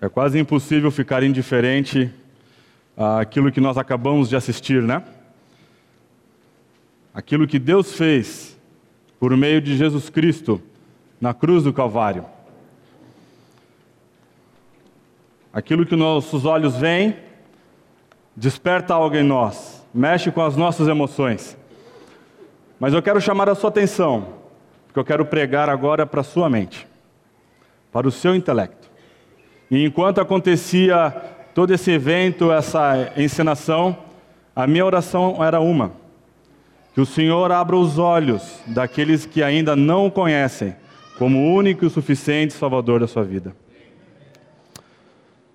É quase impossível ficar indiferente àquilo que nós acabamos de assistir, né? Aquilo que Deus fez por meio de Jesus Cristo na cruz do Calvário. Aquilo que nossos olhos veem desperta algo em nós, mexe com as nossas emoções. Mas eu quero chamar a sua atenção, porque eu quero pregar agora para a sua mente, para o seu intelecto. E enquanto acontecia todo esse evento, essa encenação, a minha oração era uma: que o Senhor abra os olhos daqueles que ainda não o conhecem como o único e suficiente Salvador da sua vida.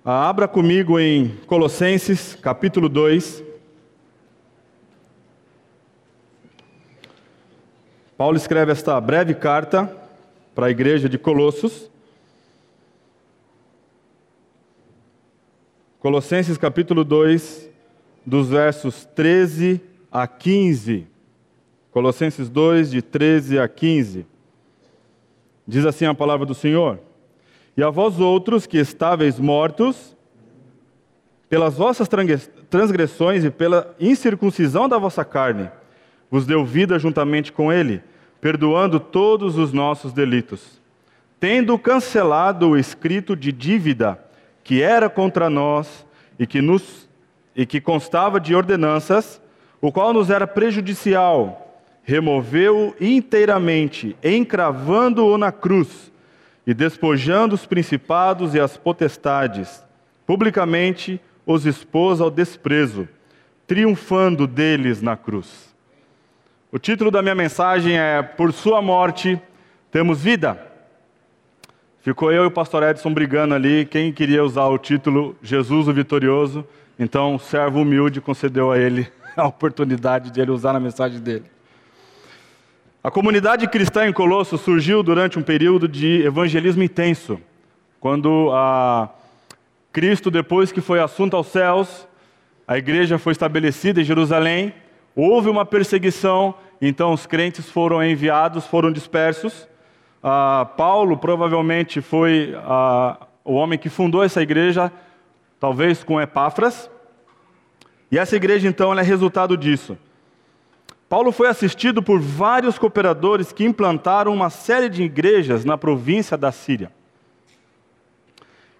Ah, abra comigo em Colossenses, capítulo 2. Paulo escreve esta breve carta para a igreja de Colossos. Colossenses capítulo 2, dos versos 13 a 15. Colossenses 2, de 13 a 15. Diz assim a palavra do Senhor. E a vós outros que estáveis mortos pelas vossas transgressões e pela incircuncisão da vossa carne, vos deu vida juntamente com ele, perdoando todos os nossos delitos, tendo cancelado o escrito de dívida que era contra nós e que nos e que constava de ordenanças, o qual nos era prejudicial, removeu inteiramente, encravando-o na cruz e despojando os principados e as potestades, publicamente os expôs ao desprezo, triunfando deles na cruz. O título da minha mensagem é Por Sua Morte Temos Vida. Ficou eu e o pastor Edson brigando ali, quem queria usar o título Jesus o Vitorioso, então o servo humilde concedeu a ele a oportunidade de ele usar na mensagem dele. A comunidade cristã em Colosso surgiu durante um período de evangelismo intenso, quando Cristo, depois que foi assunto aos céus, a igreja foi estabelecida em Jerusalém, houve uma perseguição, então os crentes foram enviados, foram dispersos. Ah, Paulo provavelmente foi ah, o homem que fundou essa igreja, talvez com Epáfras. E essa igreja então é resultado disso. Paulo foi assistido por vários cooperadores que implantaram uma série de igrejas na província da Síria.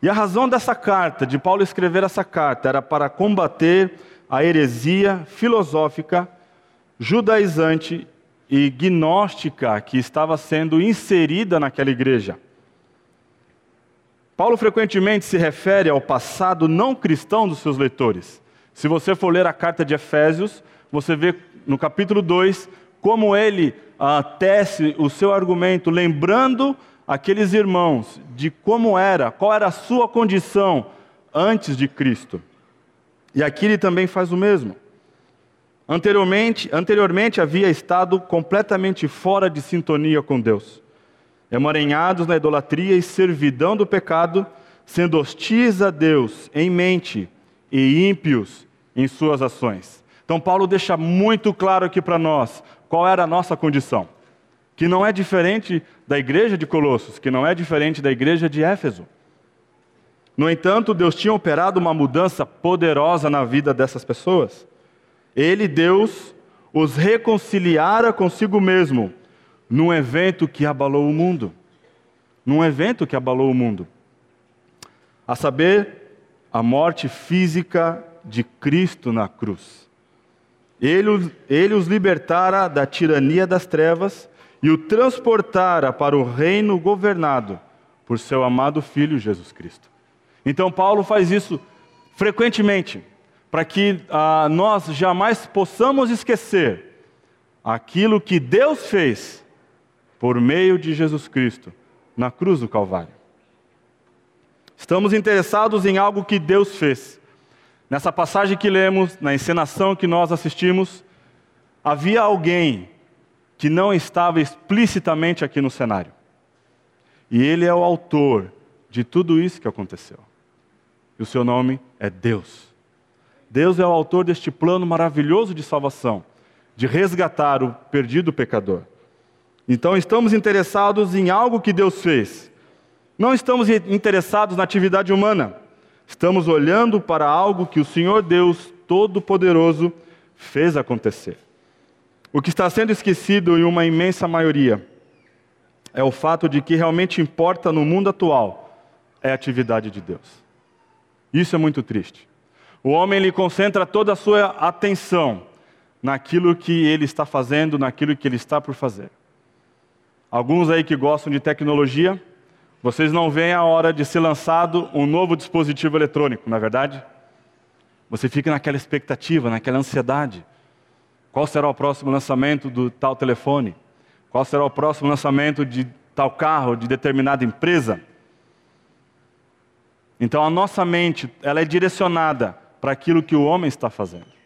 E a razão dessa carta, de Paulo escrever essa carta, era para combater a heresia filosófica, judaizante e gnóstica que estava sendo inserida naquela igreja. Paulo frequentemente se refere ao passado não cristão dos seus leitores. Se você for ler a carta de Efésios, você vê no capítulo 2, como ele ah, tece o seu argumento, lembrando aqueles irmãos de como era, qual era a sua condição antes de Cristo. E aqui ele também faz o mesmo. Anteriormente, anteriormente havia estado completamente fora de sintonia com Deus, emaranhados na idolatria e servidão do pecado, sendo hostis a Deus em mente e ímpios em suas ações. Então, Paulo deixa muito claro aqui para nós qual era a nossa condição, que não é diferente da igreja de Colossos, que não é diferente da igreja de Éfeso. No entanto, Deus tinha operado uma mudança poderosa na vida dessas pessoas. Ele, Deus, os reconciliara consigo mesmo num evento que abalou o mundo. Num evento que abalou o mundo. A saber, a morte física de Cristo na cruz. Ele, ele os libertara da tirania das trevas e o transportara para o reino governado por seu amado Filho Jesus Cristo. Então, Paulo faz isso frequentemente, para que ah, nós jamais possamos esquecer aquilo que Deus fez por meio de Jesus Cristo na cruz do Calvário. Estamos interessados em algo que Deus fez. Nessa passagem que lemos, na encenação que nós assistimos, havia alguém que não estava explicitamente aqui no cenário. E ele é o autor de tudo isso que aconteceu. E o seu nome é Deus. Deus é o autor deste plano maravilhoso de salvação, de resgatar o perdido pecador. Então estamos interessados em algo que Deus fez. Não estamos interessados na atividade humana. Estamos olhando para algo que o Senhor Deus Todo-Poderoso fez acontecer. O que está sendo esquecido em uma imensa maioria é o fato de que realmente importa no mundo atual é a atividade de Deus. Isso é muito triste. O homem ele concentra toda a sua atenção naquilo que ele está fazendo, naquilo que ele está por fazer. Alguns aí que gostam de tecnologia, vocês não veem a hora de ser lançado um novo dispositivo eletrônico, não é verdade? Você fica naquela expectativa, naquela ansiedade. Qual será o próximo lançamento do tal telefone? Qual será o próximo lançamento de tal carro, de determinada empresa? Então a nossa mente, ela é direcionada para aquilo que o homem está fazendo.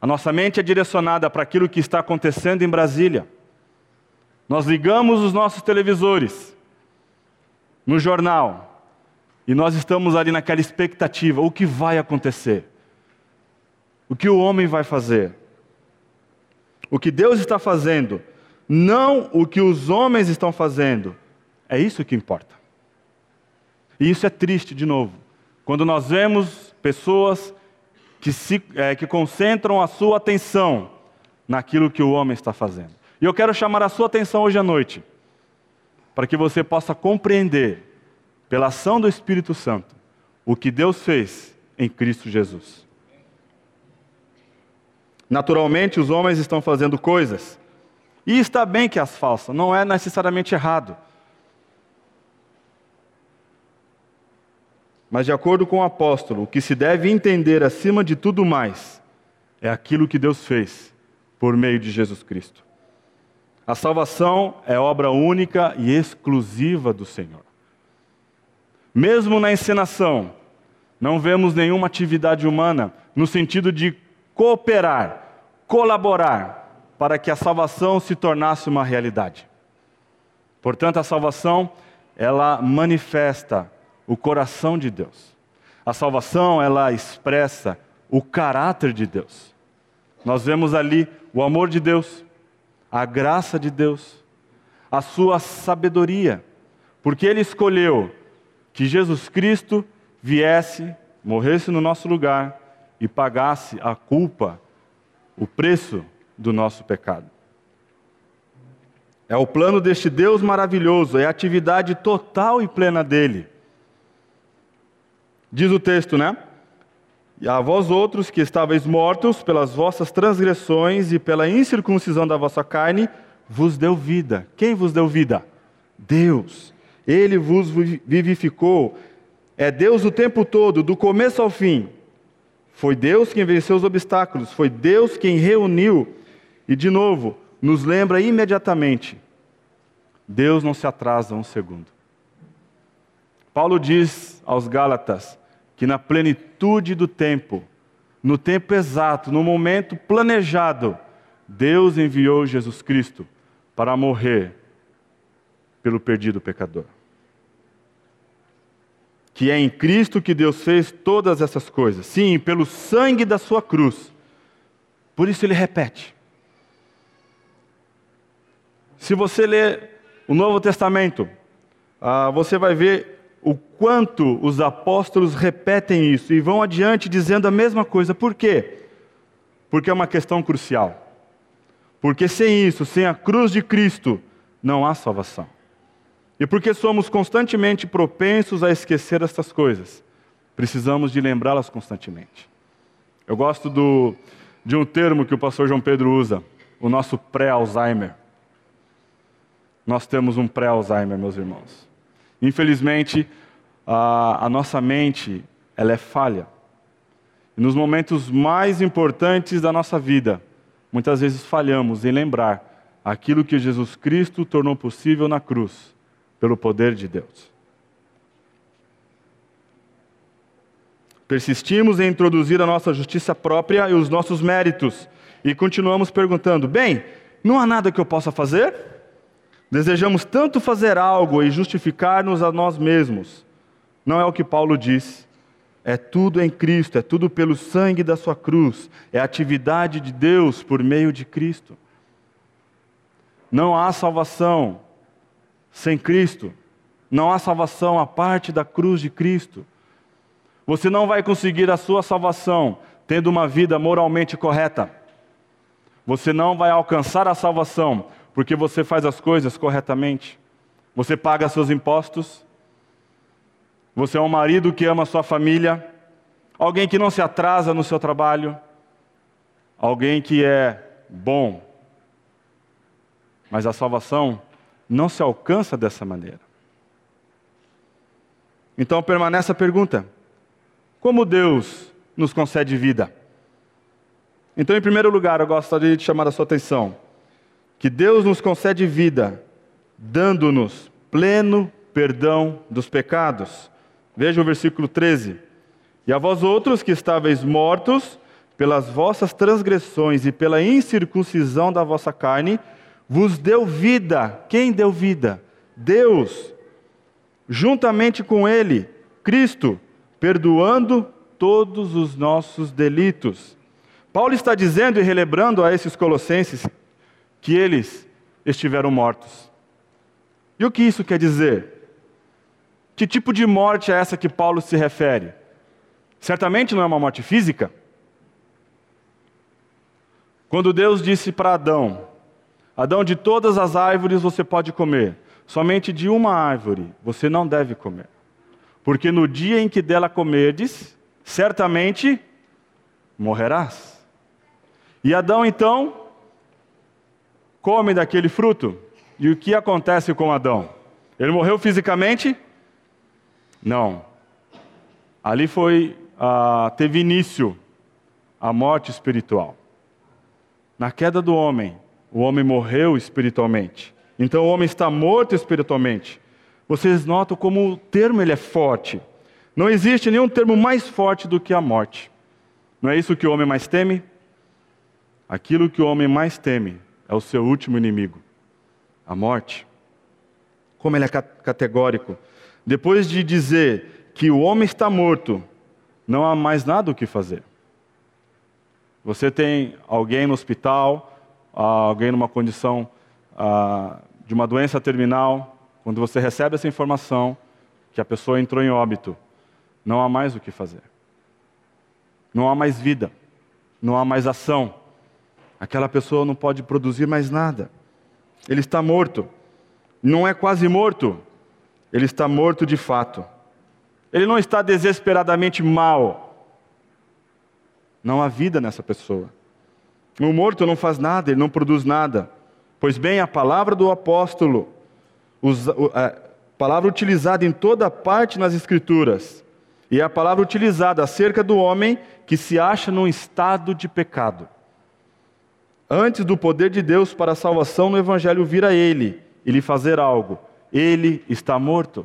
A nossa mente é direcionada para aquilo que está acontecendo em Brasília. Nós ligamos os nossos televisores no jornal e nós estamos ali naquela expectativa: o que vai acontecer? O que o homem vai fazer? O que Deus está fazendo, não o que os homens estão fazendo. É isso que importa. E isso é triste, de novo, quando nós vemos pessoas que, se, é, que concentram a sua atenção naquilo que o homem está fazendo. E eu quero chamar a sua atenção hoje à noite, para que você possa compreender, pela ação do Espírito Santo, o que Deus fez em Cristo Jesus. Naturalmente, os homens estão fazendo coisas, e está bem que as façam, não é necessariamente errado. Mas, de acordo com o apóstolo, o que se deve entender acima de tudo mais é aquilo que Deus fez por meio de Jesus Cristo. A salvação é obra única e exclusiva do Senhor. Mesmo na encenação, não vemos nenhuma atividade humana no sentido de cooperar, colaborar para que a salvação se tornasse uma realidade. Portanto, a salvação, ela manifesta o coração de Deus. A salvação, ela expressa o caráter de Deus. Nós vemos ali o amor de Deus, a graça de Deus, a sua sabedoria, porque Ele escolheu que Jesus Cristo viesse, morresse no nosso lugar e pagasse a culpa, o preço do nosso pecado. É o plano deste Deus maravilhoso, é a atividade total e plena dele. Diz o texto, né? E a vós outros que estáveis mortos pelas vossas transgressões e pela incircuncisão da vossa carne, vos deu vida. Quem vos deu vida? Deus. Ele vos vivificou. É Deus o tempo todo, do começo ao fim. Foi Deus quem venceu os obstáculos, foi Deus quem reuniu. E de novo, nos lembra imediatamente: Deus não se atrasa um segundo. Paulo diz aos Gálatas: que na plenitude do tempo, no tempo exato, no momento planejado, Deus enviou Jesus Cristo para morrer pelo perdido pecador. Que é em Cristo que Deus fez todas essas coisas. Sim, pelo sangue da sua cruz. Por isso ele repete. Se você ler o Novo Testamento, ah, você vai ver o quanto os apóstolos repetem isso e vão adiante dizendo a mesma coisa. Por quê? Porque é uma questão crucial. Porque sem isso, sem a cruz de Cristo, não há salvação. E porque somos constantemente propensos a esquecer estas coisas, precisamos de lembrá-las constantemente. Eu gosto do, de um termo que o pastor João Pedro usa, o nosso pré-Alzheimer. Nós temos um pré-Alzheimer, meus irmãos. Infelizmente, a, a nossa mente ela é falha. E nos momentos mais importantes da nossa vida, muitas vezes falhamos em lembrar aquilo que Jesus Cristo tornou possível na cruz, pelo poder de Deus. Persistimos em introduzir a nossa justiça própria e os nossos méritos, e continuamos perguntando: bem, não há nada que eu possa fazer? Desejamos tanto fazer algo e justificar-nos a nós mesmos. Não é o que Paulo diz. É tudo em Cristo, é tudo pelo sangue da sua cruz, é a atividade de Deus por meio de Cristo. Não há salvação sem Cristo, Não há salvação a parte da cruz de Cristo. Você não vai conseguir a sua salvação tendo uma vida moralmente correta. Você não vai alcançar a salvação porque você faz as coisas corretamente. Você paga seus impostos. Você é um marido que ama sua família. Alguém que não se atrasa no seu trabalho. Alguém que é bom. Mas a salvação não se alcança dessa maneira. Então permanece a pergunta: como Deus nos concede vida? Então, em primeiro lugar, eu gostaria de chamar a sua atenção que Deus nos concede vida, dando-nos pleno perdão dos pecados. Veja o versículo 13. E a vós outros que estáveis mortos pelas vossas transgressões e pela incircuncisão da vossa carne, vos deu vida. Quem deu vida? Deus. Juntamente com Ele, Cristo, perdoando todos os nossos delitos. Paulo está dizendo e relembrando a esses colossenses que eles estiveram mortos. E o que isso quer dizer? Que tipo de morte é essa que Paulo se refere? Certamente não é uma morte física. Quando Deus disse para Adão: Adão, de todas as árvores você pode comer, somente de uma árvore você não deve comer. Porque no dia em que dela comerdes, certamente morrerás. E Adão então come daquele fruto. E o que acontece com Adão? Ele morreu fisicamente? Não. Ali foi, ah, teve início a morte espiritual. Na queda do homem, o homem morreu espiritualmente. Então o homem está morto espiritualmente. Vocês notam como o termo ele é forte. Não existe nenhum termo mais forte do que a morte. Não é isso que o homem mais teme? Aquilo que o homem mais teme é o seu último inimigo, a morte. Como ele é categórico. Depois de dizer que o homem está morto, não há mais nada o que fazer. Você tem alguém no hospital, alguém numa condição ah, de uma doença terminal, quando você recebe essa informação que a pessoa entrou em óbito, não há mais o que fazer. Não há mais vida, não há mais ação. Aquela pessoa não pode produzir mais nada. Ele está morto. Não é quase morto, ele está morto de fato. Ele não está desesperadamente mal. Não há vida nessa pessoa. O morto não faz nada, ele não produz nada. Pois bem, a palavra do apóstolo, a palavra utilizada em toda parte nas Escrituras, e a palavra utilizada acerca do homem que se acha num estado de pecado. Antes do poder de Deus para a salvação no Evangelho vir a ele e lhe fazer algo, ele está morto.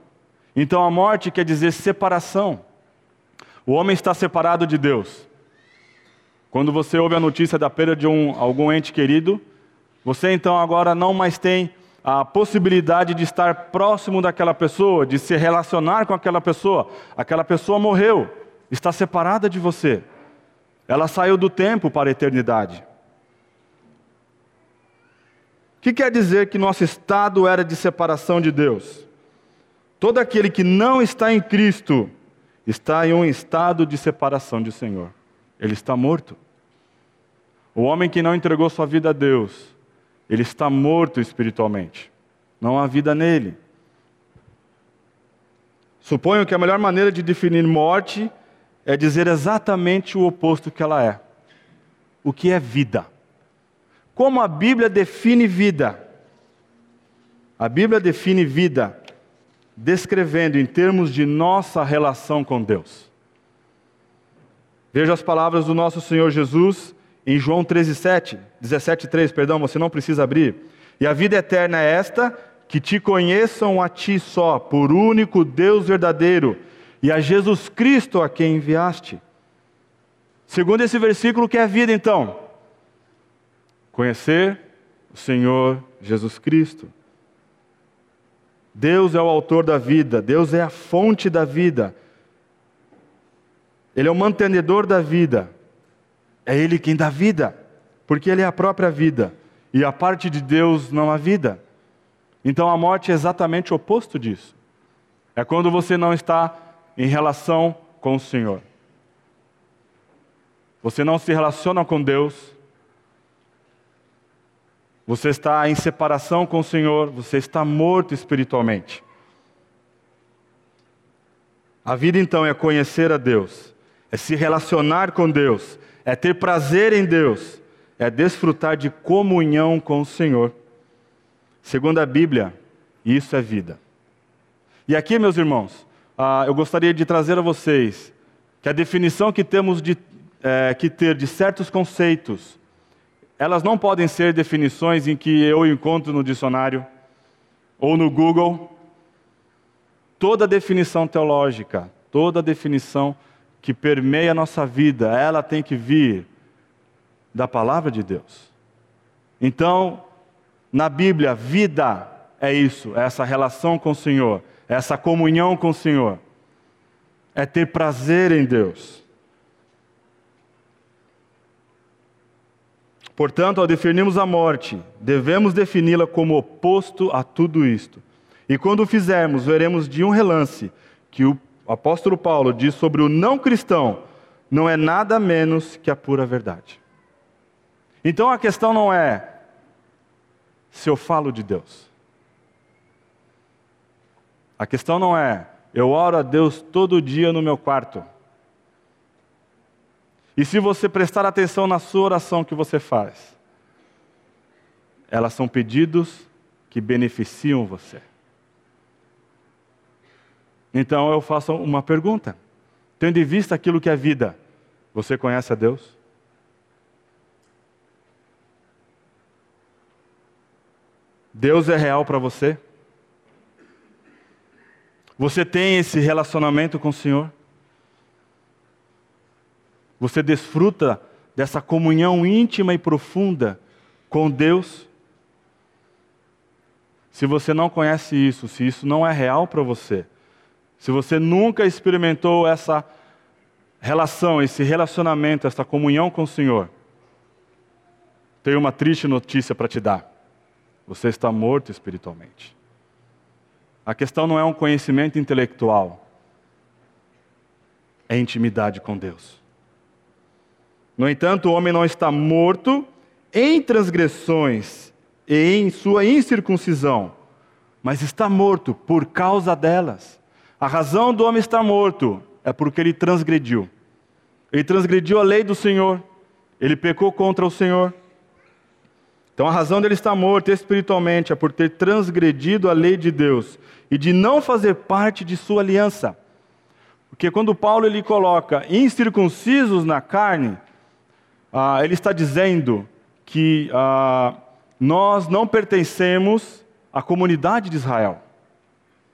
Então a morte quer dizer separação. O homem está separado de Deus. Quando você ouve a notícia da perda de um, algum ente querido, você então agora não mais tem a possibilidade de estar próximo daquela pessoa, de se relacionar com aquela pessoa. Aquela pessoa morreu, está separada de você. Ela saiu do tempo para a eternidade. O que quer dizer que nosso estado era de separação de Deus? Todo aquele que não está em Cristo está em um estado de separação do Senhor ele está morto. O homem que não entregou sua vida a Deus, ele está morto espiritualmente. Não há vida nele. Suponho que a melhor maneira de definir morte é dizer exatamente o oposto que ela é. O que é vida? Como a Bíblia define vida? A Bíblia define vida descrevendo em termos de nossa relação com Deus. Veja as palavras do nosso Senhor Jesus em João 13:7, 17:3, perdão, você não precisa abrir. E a vida eterna é esta, que te conheçam a ti só, por único Deus verdadeiro, e a Jesus Cristo a quem enviaste. Segundo esse versículo, o que é vida então? Conhecer o Senhor Jesus Cristo. Deus é o autor da vida, Deus é a fonte da vida. Ele é o mantenedor da vida. É Ele quem dá vida, porque Ele é a própria vida. E a parte de Deus não há vida. Então a morte é exatamente o oposto disso. É quando você não está em relação com o Senhor. Você não se relaciona com Deus. Você está em separação com o Senhor, você está morto espiritualmente. A vida então é conhecer a Deus, é se relacionar com Deus, é ter prazer em Deus, é desfrutar de comunhão com o Senhor. Segundo a Bíblia, isso é vida. E aqui, meus irmãos, ah, eu gostaria de trazer a vocês que a definição que temos de, é, que ter de certos conceitos, elas não podem ser definições em que eu encontro no dicionário ou no Google. Toda definição teológica, toda definição que permeia a nossa vida, ela tem que vir da palavra de Deus. Então, na Bíblia, vida é isso, é essa relação com o Senhor, é essa comunhão com o Senhor, é ter prazer em Deus. Portanto, ao definirmos a morte, devemos defini-la como oposto a tudo isto. E quando o fizermos, veremos de um relance que o apóstolo Paulo diz sobre o não cristão não é nada menos que a pura verdade. Então a questão não é se eu falo de Deus. A questão não é, eu oro a Deus todo dia no meu quarto. E se você prestar atenção na sua oração que você faz, elas são pedidos que beneficiam você. Então eu faço uma pergunta. Tendo em vista aquilo que é vida, você conhece a Deus? Deus é real para você? Você tem esse relacionamento com o Senhor? Você desfruta dessa comunhão íntima e profunda com Deus? Se você não conhece isso, se isso não é real para você, se você nunca experimentou essa relação, esse relacionamento, essa comunhão com o Senhor, tenho uma triste notícia para te dar. Você está morto espiritualmente. A questão não é um conhecimento intelectual, é intimidade com Deus. No entanto, o homem não está morto em transgressões e em sua incircuncisão, mas está morto por causa delas. A razão do homem estar morto é porque ele transgrediu. Ele transgrediu a lei do Senhor, ele pecou contra o Senhor. Então a razão dele estar morto espiritualmente é por ter transgredido a lei de Deus e de não fazer parte de sua aliança. Porque quando Paulo ele coloca incircuncisos na carne, ah, ele está dizendo que ah, nós não pertencemos à comunidade de Israel.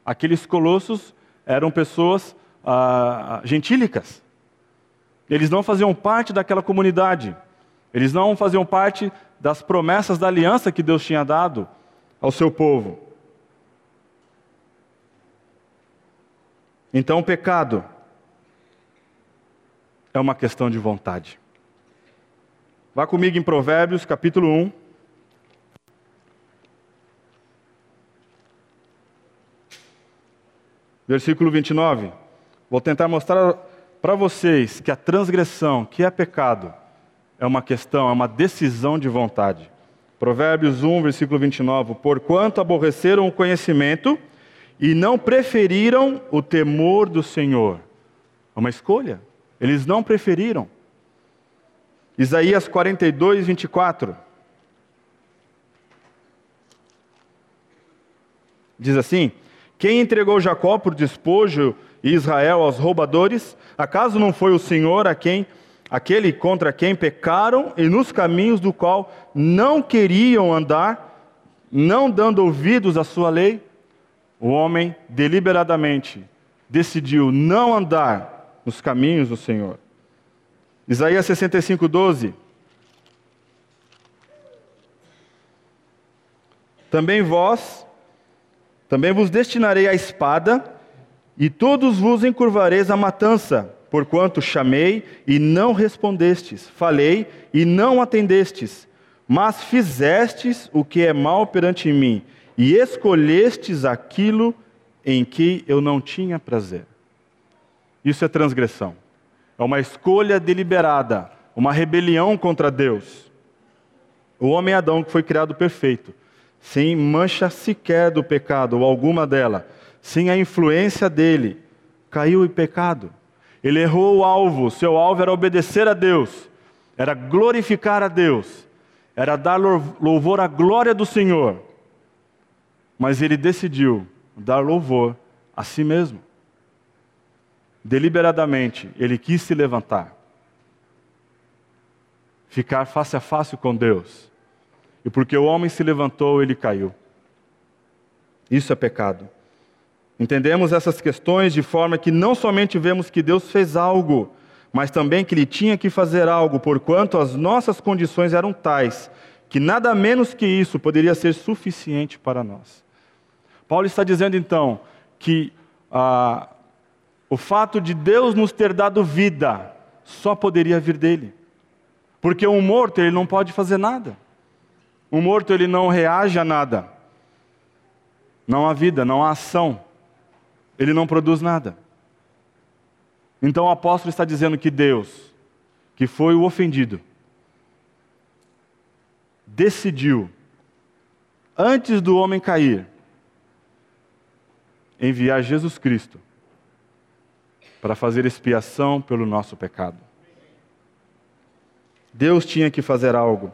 Aqueles colossos eram pessoas ah, gentílicas. Eles não faziam parte daquela comunidade. Eles não faziam parte das promessas da aliança que Deus tinha dado ao seu povo. Então, o pecado é uma questão de vontade. Vá comigo em Provérbios, capítulo 1. Versículo 29. Vou tentar mostrar para vocês que a transgressão, que é pecado, é uma questão, é uma decisão de vontade. Provérbios 1, versículo 29. Porquanto aborreceram o conhecimento e não preferiram o temor do Senhor. É uma escolha. Eles não preferiram. Isaías 42, 24. Diz assim: Quem entregou Jacó por despojo e Israel aos roubadores? Acaso não foi o Senhor a quem aquele contra quem pecaram e nos caminhos do qual não queriam andar, não dando ouvidos à sua lei? O homem deliberadamente decidiu não andar nos caminhos do Senhor. Isaías 65, 12. Também vós, também vos destinarei a espada, e todos vos encurvareis a matança, porquanto chamei e não respondestes, falei e não atendestes, mas fizestes o que é mal perante mim, e escolhestes aquilo em que eu não tinha prazer. Isso é transgressão. É uma escolha deliberada, uma rebelião contra Deus. O homem Adão que foi criado perfeito, sem mancha sequer do pecado ou alguma dela, sem a influência dele, caiu em pecado. Ele errou o alvo, seu alvo era obedecer a Deus, era glorificar a Deus, era dar louvor à glória do Senhor. Mas ele decidiu dar louvor a si mesmo. Deliberadamente, ele quis se levantar, ficar face a face com Deus. E porque o homem se levantou, ele caiu. Isso é pecado. Entendemos essas questões de forma que não somente vemos que Deus fez algo, mas também que ele tinha que fazer algo, porquanto as nossas condições eram tais que nada menos que isso poderia ser suficiente para nós. Paulo está dizendo então que ah, o fato de Deus nos ter dado vida só poderia vir dele. Porque um morto ele não pode fazer nada. Um morto ele não reage a nada. Não há vida, não há ação. Ele não produz nada. Então o apóstolo está dizendo que Deus, que foi o ofendido, decidiu, antes do homem cair, enviar Jesus Cristo para fazer expiação pelo nosso pecado. Deus tinha que fazer algo.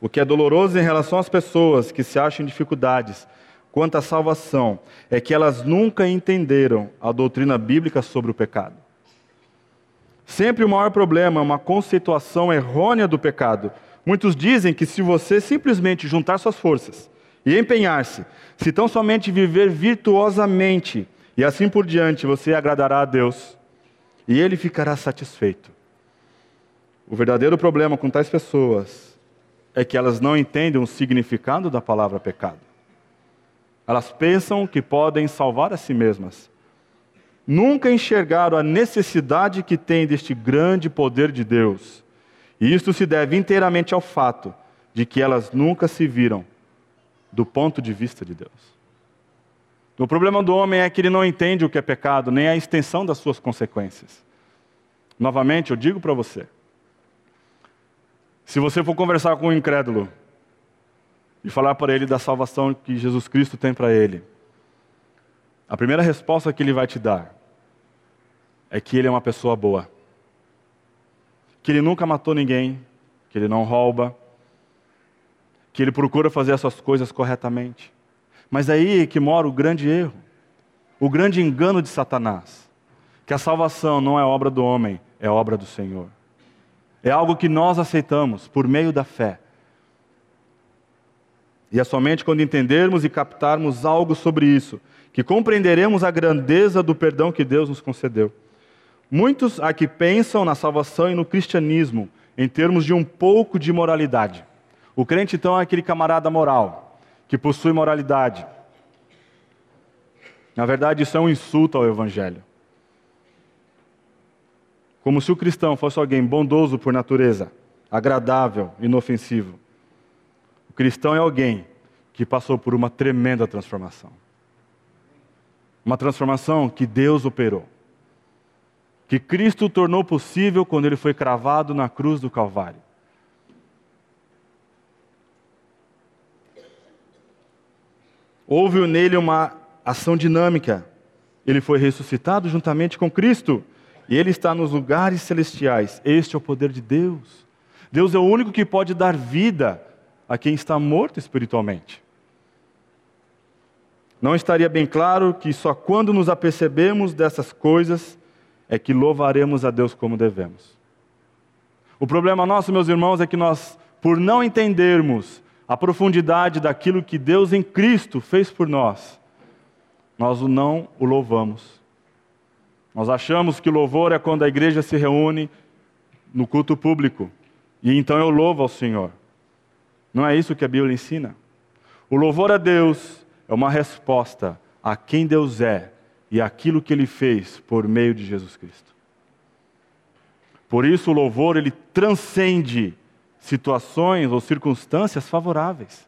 O que é doloroso em relação às pessoas que se acham em dificuldades quanto à salvação é que elas nunca entenderam a doutrina bíblica sobre o pecado. Sempre o maior problema é uma conceituação errônea do pecado. Muitos dizem que se você simplesmente juntar suas forças e empenhar-se, se tão somente viver virtuosamente e assim por diante, você agradará a Deus e Ele ficará satisfeito. O verdadeiro problema com tais pessoas é que elas não entendem o significado da palavra pecado. Elas pensam que podem salvar a si mesmas. Nunca enxergaram a necessidade que têm deste grande poder de Deus. E isto se deve inteiramente ao fato de que elas nunca se viram do ponto de vista de Deus. O problema do homem é que ele não entende o que é pecado, nem a extensão das suas consequências. Novamente, eu digo para você: se você for conversar com um incrédulo e falar para ele da salvação que Jesus Cristo tem para ele, a primeira resposta que ele vai te dar é que ele é uma pessoa boa, que ele nunca matou ninguém, que ele não rouba, que ele procura fazer essas coisas corretamente. Mas aí é que mora o grande erro, o grande engano de Satanás, que a salvação não é obra do homem, é obra do Senhor. É algo que nós aceitamos por meio da fé. E é somente quando entendermos e captarmos algo sobre isso que compreenderemos a grandeza do perdão que Deus nos concedeu. Muitos aqui pensam na salvação e no cristianismo em termos de um pouco de moralidade. O crente, então, é aquele camarada moral, que possui moralidade. Na verdade, isso é um insulto ao Evangelho. Como se o cristão fosse alguém bondoso por natureza, agradável, inofensivo. O cristão é alguém que passou por uma tremenda transformação. Uma transformação que Deus operou. Que Cristo tornou possível quando ele foi cravado na cruz do Calvário. Houve nele uma ação dinâmica. Ele foi ressuscitado juntamente com Cristo. E ele está nos lugares celestiais. Este é o poder de Deus. Deus é o único que pode dar vida a quem está morto espiritualmente. Não estaria bem claro que só quando nos apercebemos dessas coisas é que louvaremos a Deus como devemos. O problema nosso, meus irmãos, é que nós, por não entendermos a profundidade daquilo que Deus em Cristo fez por nós, nós não o louvamos. Nós achamos que louvor é quando a igreja se reúne no culto público e então eu louvo ao Senhor. Não é isso que a Bíblia ensina. O louvor a Deus é uma resposta a quem Deus é e aquilo que ele fez por meio de Jesus Cristo. Por isso o louvor ele transcende situações ou circunstâncias favoráveis.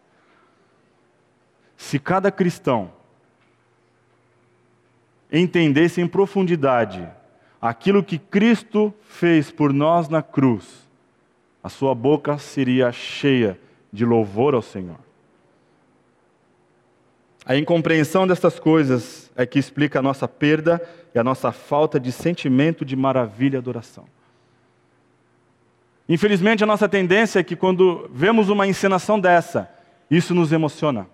Se cada cristão entendesse em profundidade aquilo que Cristo fez por nós na cruz, a sua boca seria cheia de louvor ao Senhor. A incompreensão destas coisas é que explica a nossa perda e a nossa falta de sentimento de maravilha e adoração. Infelizmente, a nossa tendência é que quando vemos uma encenação dessa, isso nos emociona.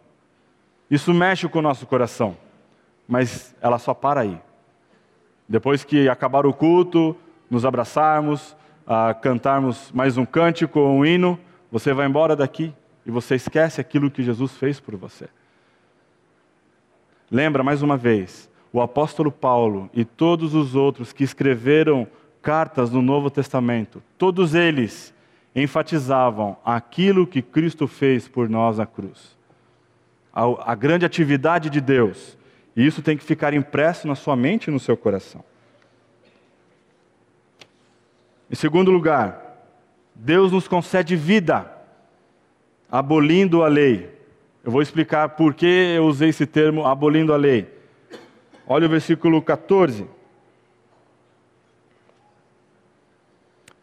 Isso mexe com o nosso coração. Mas ela só para aí. Depois que acabar o culto, nos abraçarmos, uh, cantarmos mais um cântico ou um hino, você vai embora daqui e você esquece aquilo que Jesus fez por você. Lembra mais uma vez, o apóstolo Paulo e todos os outros que escreveram cartas no Novo Testamento, todos eles enfatizavam aquilo que Cristo fez por nós na cruz. A, a grande atividade de Deus e isso tem que ficar impresso na sua mente e no seu coração. Em segundo lugar, Deus nos concede vida, abolindo a lei. Eu vou explicar por que eu usei esse termo, abolindo a lei. Olha o versículo 14.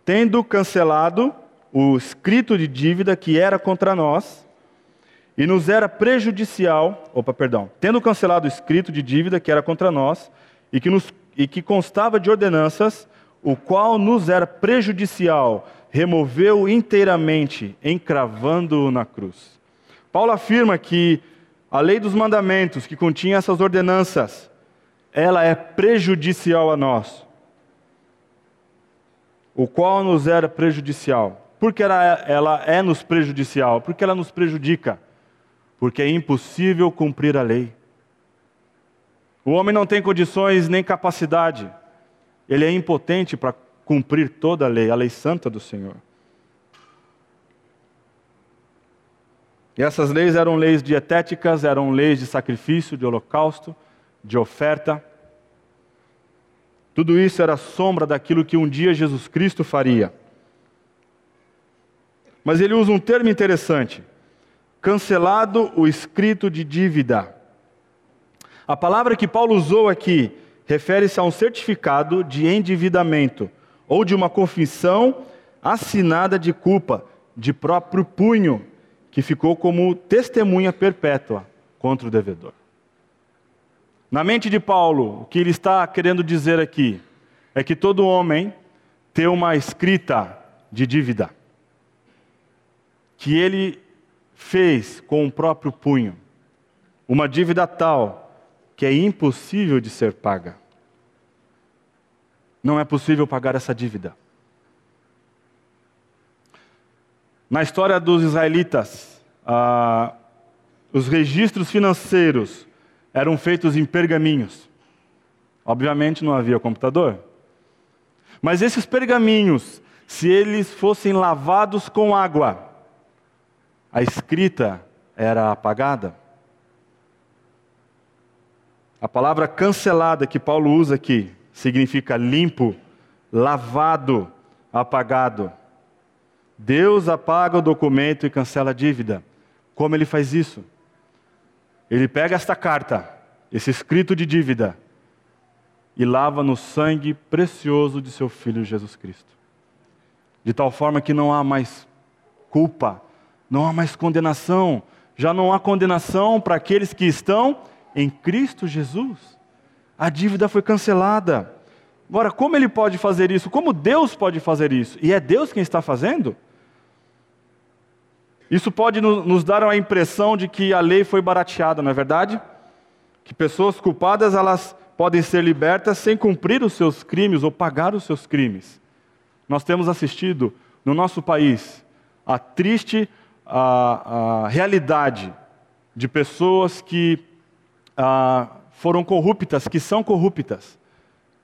Tendo cancelado o escrito de dívida que era contra nós, e nos era prejudicial, opa, perdão, tendo cancelado o escrito de dívida que era contra nós e que, nos, e que constava de ordenanças, o qual nos era prejudicial, removeu inteiramente, encravando-o na cruz. Paulo afirma que a lei dos mandamentos, que continha essas ordenanças, ela é prejudicial a nós. O qual nos era prejudicial. Por que ela, é nos prejudicial? Porque ela nos prejudica porque é impossível cumprir a lei. O homem não tem condições nem capacidade, ele é impotente para cumprir toda a lei, a lei santa do Senhor. E essas leis eram leis dietéticas, eram leis de sacrifício, de holocausto, de oferta. Tudo isso era sombra daquilo que um dia Jesus Cristo faria. Mas ele usa um termo interessante cancelado o escrito de dívida. A palavra que Paulo usou aqui refere-se a um certificado de endividamento ou de uma confissão assinada de culpa de próprio punho, que ficou como testemunha perpétua contra o devedor. Na mente de Paulo, o que ele está querendo dizer aqui é que todo homem tem uma escrita de dívida, que ele fez com o próprio punho uma dívida tal que é impossível de ser paga. Não é possível pagar essa dívida. Na história dos israelitas, ah, os registros financeiros eram feitos em pergaminhos. Obviamente não havia computador. Mas esses pergaminhos, se eles fossem lavados com água, a escrita era apagada. A palavra cancelada que Paulo usa aqui significa limpo, lavado, apagado. Deus apaga o documento e cancela a dívida. Como ele faz isso? Ele pega esta carta, esse escrito de dívida, e lava no sangue precioso de seu filho Jesus Cristo. De tal forma que não há mais culpa, não há mais condenação. Já não há condenação para aqueles que estão em Cristo Jesus. A dívida foi cancelada. Agora, como ele pode fazer isso? Como Deus pode fazer isso? E é Deus quem está fazendo? Isso pode nos dar a impressão de que a lei foi barateada, não é verdade? Que pessoas culpadas elas podem ser libertas sem cumprir os seus crimes ou pagar os seus crimes. Nós temos assistido no nosso país a triste a, a realidade de pessoas que a, foram corruptas, que são corruptas,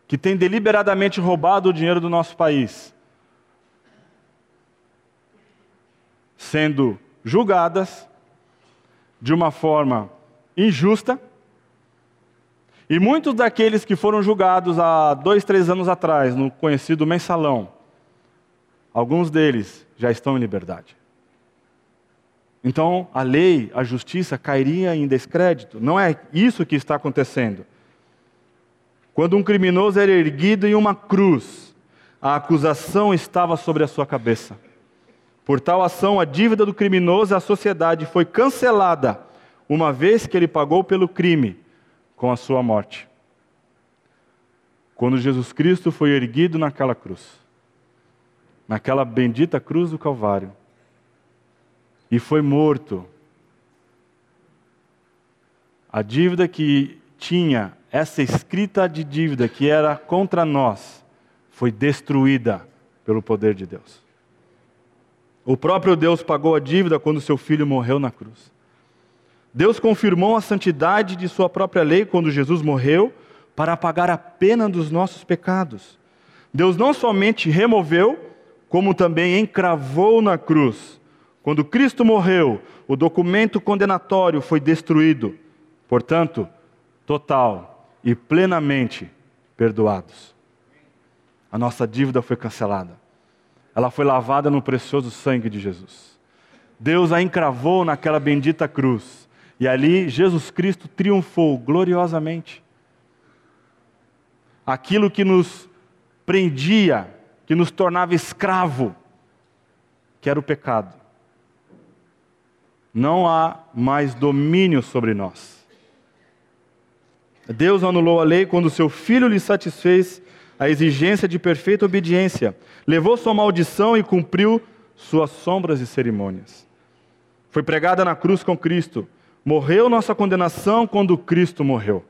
que têm deliberadamente roubado o dinheiro do nosso país, sendo julgadas de uma forma injusta. E muitos daqueles que foram julgados há dois, três anos atrás, no conhecido mensalão, alguns deles já estão em liberdade. Então, a lei, a justiça cairia em descrédito. Não é isso que está acontecendo. Quando um criminoso era erguido em uma cruz, a acusação estava sobre a sua cabeça. Por tal ação, a dívida do criminoso à sociedade foi cancelada, uma vez que ele pagou pelo crime com a sua morte. Quando Jesus Cristo foi erguido naquela cruz, naquela bendita cruz do Calvário, e foi morto, a dívida que tinha, essa escrita de dívida que era contra nós, foi destruída pelo poder de Deus. O próprio Deus pagou a dívida quando seu filho morreu na cruz. Deus confirmou a santidade de sua própria lei quando Jesus morreu para pagar a pena dos nossos pecados. Deus não somente removeu, como também encravou na cruz. Quando Cristo morreu, o documento condenatório foi destruído. Portanto, total e plenamente perdoados. A nossa dívida foi cancelada ela foi lavada no precioso sangue de Jesus. Deus a encravou naquela bendita cruz. E ali Jesus Cristo triunfou gloriosamente. Aquilo que nos prendia, que nos tornava escravo, que era o pecado. Não há mais domínio sobre nós. Deus anulou a lei quando seu filho lhe satisfez a exigência de perfeita obediência, levou sua maldição e cumpriu suas sombras e cerimônias. Foi pregada na cruz com Cristo, morreu nossa condenação quando Cristo morreu.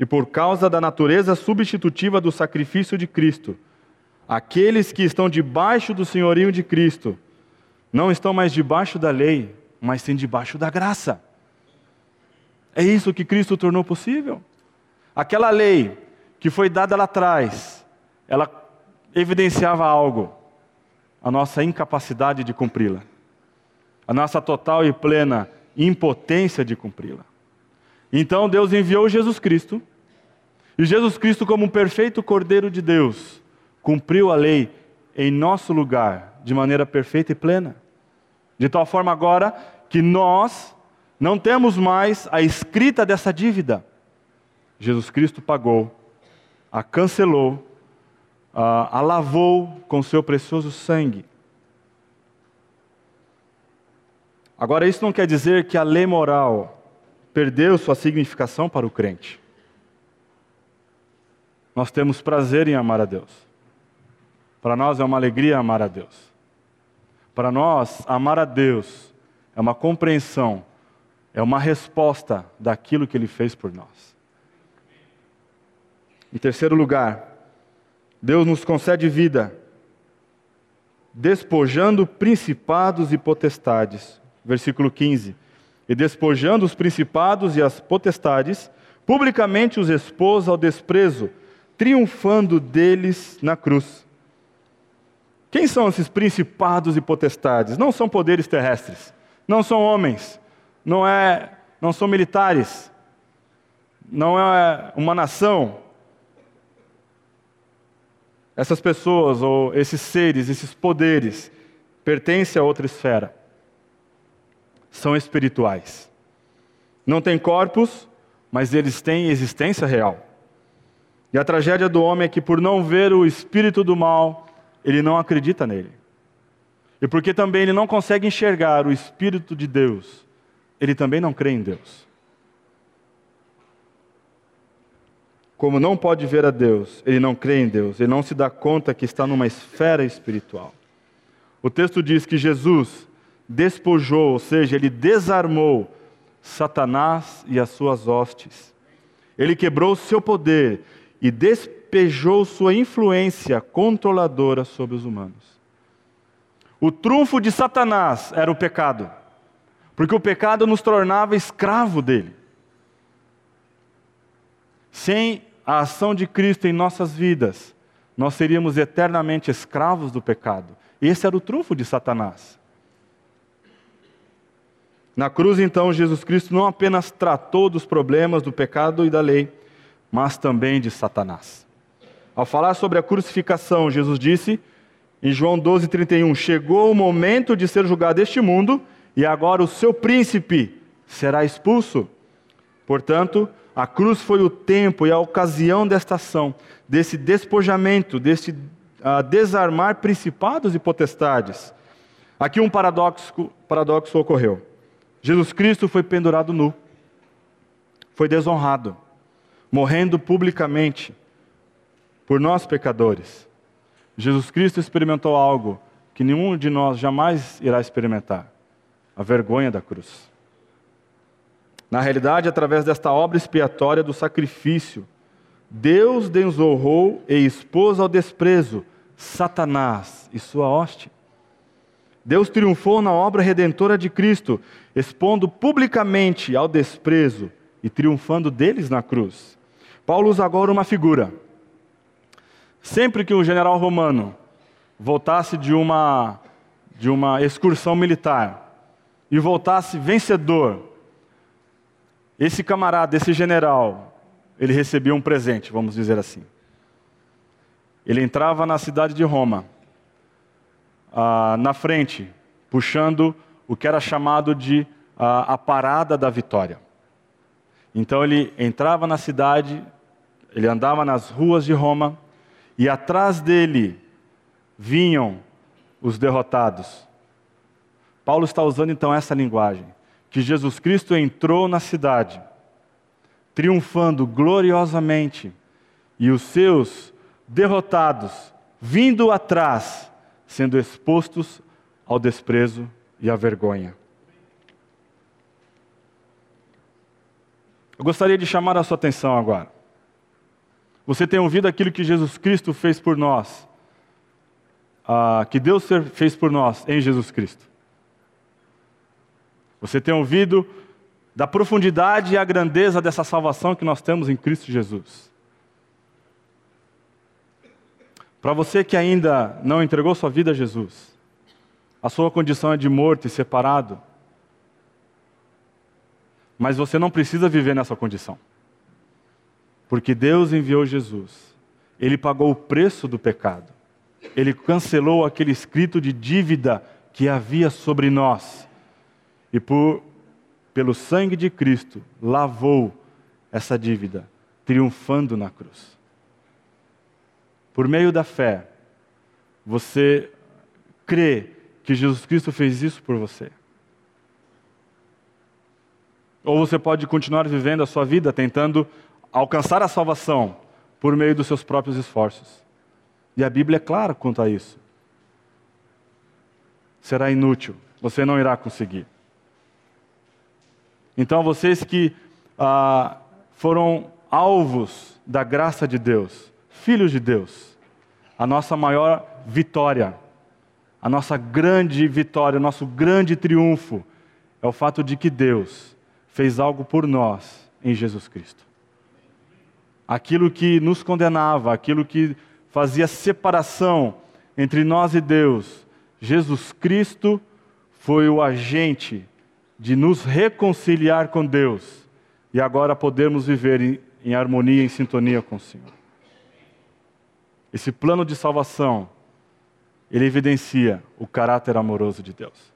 E por causa da natureza substitutiva do sacrifício de Cristo, aqueles que estão debaixo do senhorio de Cristo não estão mais debaixo da lei, mas sim debaixo da graça. É isso que Cristo tornou possível. Aquela lei que foi dada lá atrás, ela evidenciava algo, a nossa incapacidade de cumpri-la, a nossa total e plena impotência de cumpri-la. Então Deus enviou Jesus Cristo, e Jesus Cristo, como um perfeito Cordeiro de Deus, cumpriu a lei em nosso lugar, de maneira perfeita e plena. De tal forma agora que nós não temos mais a escrita dessa dívida. Jesus Cristo pagou a cancelou, a, a lavou com seu precioso sangue. Agora, isso não quer dizer que a lei moral perdeu sua significação para o crente. Nós temos prazer em amar a Deus. Para nós é uma alegria amar a Deus. Para nós, amar a Deus é uma compreensão, é uma resposta daquilo que Ele fez por nós. Em terceiro lugar, Deus nos concede vida, despojando principados e potestades. Versículo 15. E despojando os principados e as potestades, publicamente os expôs ao desprezo, triunfando deles na cruz. Quem são esses principados e potestades? Não são poderes terrestres, não são homens, não é, não são militares, não é uma nação, essas pessoas ou esses seres, esses poderes, pertencem a outra esfera. São espirituais. Não têm corpos, mas eles têm existência real. E a tragédia do homem é que, por não ver o espírito do mal, ele não acredita nele. E porque também ele não consegue enxergar o espírito de Deus, ele também não crê em Deus. Como não pode ver a Deus, ele não crê em Deus, ele não se dá conta que está numa esfera espiritual. O texto diz que Jesus despojou, ou seja, ele desarmou Satanás e as suas hostes. Ele quebrou seu poder e despejou sua influência controladora sobre os humanos. O trunfo de Satanás era o pecado, porque o pecado nos tornava escravo dele. Sem a ação de Cristo em nossas vidas, nós seríamos eternamente escravos do pecado. Esse era o trunfo de Satanás. Na cruz, então, Jesus Cristo não apenas tratou dos problemas do pecado e da lei, mas também de Satanás. Ao falar sobre a crucificação, Jesus disse em João 12,31: Chegou o momento de ser julgado este mundo, e agora o seu príncipe será expulso. Portanto, A cruz foi o tempo e a ocasião desta ação, desse despojamento, desse uh, desarmar principados e potestades. Aqui um paradoxo, paradoxo ocorreu. Jesus Cristo foi pendurado nu, foi desonrado, morrendo publicamente por nós pecadores. Jesus Cristo experimentou algo que nenhum de nós jamais irá experimentar: a vergonha da cruz. Na realidade, através desta obra expiatória do sacrifício, Deus desonrou e expôs ao desprezo Satanás e sua hoste. Deus triunfou na obra redentora de Cristo, expondo publicamente ao desprezo e triunfando deles na cruz. Paulo usa agora uma figura. Sempre que um general romano voltasse de uma, de uma excursão militar e voltasse vencedor, esse camarada, esse general, ele recebia um presente, vamos dizer assim. Ele entrava na cidade de Roma ah, na frente, puxando o que era chamado de ah, a parada da vitória. Então ele entrava na cidade, ele andava nas ruas de Roma, e atrás dele vinham os derrotados. Paulo está usando então essa linguagem, que Jesus Cristo entrou na cidade, triunfando gloriosamente, e os seus derrotados vindo atrás, sendo expostos ao desprezo e à vergonha. Eu gostaria de chamar a sua atenção agora. Você tem ouvido aquilo que Jesus Cristo fez por nós, uh, que Deus fez por nós em Jesus Cristo. Você tem ouvido da profundidade e a grandeza dessa salvação que nós temos em Cristo Jesus. Para você que ainda não entregou sua vida a Jesus, a sua condição é de morto e separado, mas você não precisa viver nessa condição. Porque Deus enviou Jesus. Ele pagou o preço do pecado. Ele cancelou aquele escrito de dívida que havia sobre nós. E por pelo sangue de Cristo lavou essa dívida, triunfando na cruz. Por meio da fé, você crê que Jesus Cristo fez isso por você. Ou você pode continuar vivendo a sua vida tentando alcançar a salvação por meio dos seus próprios esforços. E a Bíblia é clara quanto a isso. Será inútil, você não irá conseguir. Então, vocês que ah, foram alvos da graça de Deus, filhos de Deus, a nossa maior vitória, a nossa grande vitória, o nosso grande triunfo é o fato de que Deus fez algo por nós em Jesus Cristo. Aquilo que nos condenava, aquilo que fazia separação entre nós e Deus, Jesus Cristo foi o agente de nos reconciliar com Deus e agora podemos viver em, em harmonia, em sintonia com o Senhor. Esse plano de salvação, ele evidencia o caráter amoroso de Deus.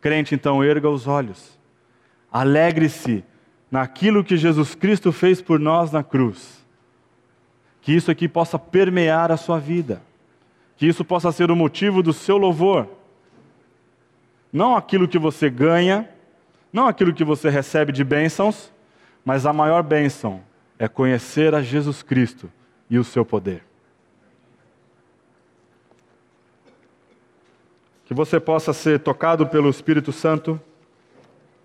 Crente, então, erga os olhos, alegre-se naquilo que Jesus Cristo fez por nós na cruz. Que isso aqui possa permear a sua vida, que isso possa ser o motivo do seu louvor. Não aquilo que você ganha, não aquilo que você recebe de bênçãos, mas a maior bênção é conhecer a Jesus Cristo e o seu poder. Que você possa ser tocado pelo Espírito Santo,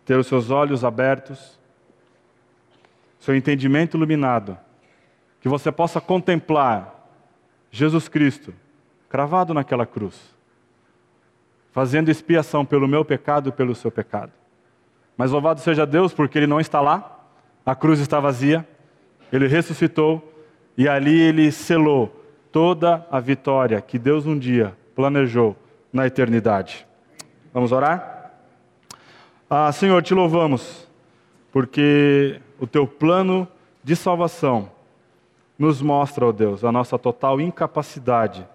ter os seus olhos abertos, seu entendimento iluminado, que você possa contemplar Jesus Cristo cravado naquela cruz, fazendo expiação pelo meu pecado e pelo seu pecado. Mas louvado seja Deus, porque Ele não está lá, a cruz está vazia, ele ressuscitou e ali ele selou toda a vitória que Deus um dia planejou na eternidade. Vamos orar? Ah, Senhor, te louvamos, porque o teu plano de salvação nos mostra, ó Deus, a nossa total incapacidade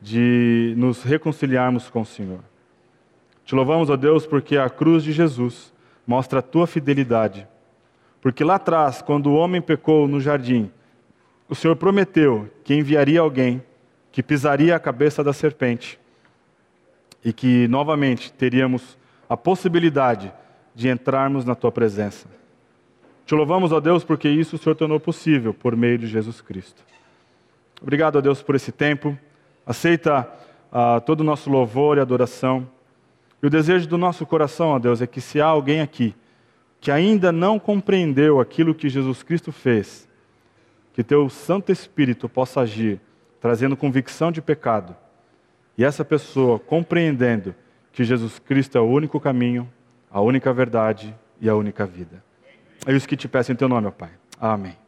de nos reconciliarmos com o Senhor. Te louvamos, ó Deus, porque a cruz de Jesus mostra a tua fidelidade. Porque lá atrás, quando o homem pecou no jardim, o Senhor prometeu que enviaria alguém que pisaria a cabeça da serpente e que novamente teríamos a possibilidade de entrarmos na tua presença. Te louvamos, ó Deus, porque isso o Senhor tornou possível por meio de Jesus Cristo. Obrigado, ó Deus, por esse tempo. Aceita uh, todo o nosso louvor e adoração. E o desejo do nosso coração, ó Deus, é que se há alguém aqui que ainda não compreendeu aquilo que Jesus Cristo fez, que teu Santo Espírito possa agir, trazendo convicção de pecado, e essa pessoa compreendendo que Jesus Cristo é o único caminho, a única verdade e a única vida. É isso que te peço em teu nome, ó Pai. Amém.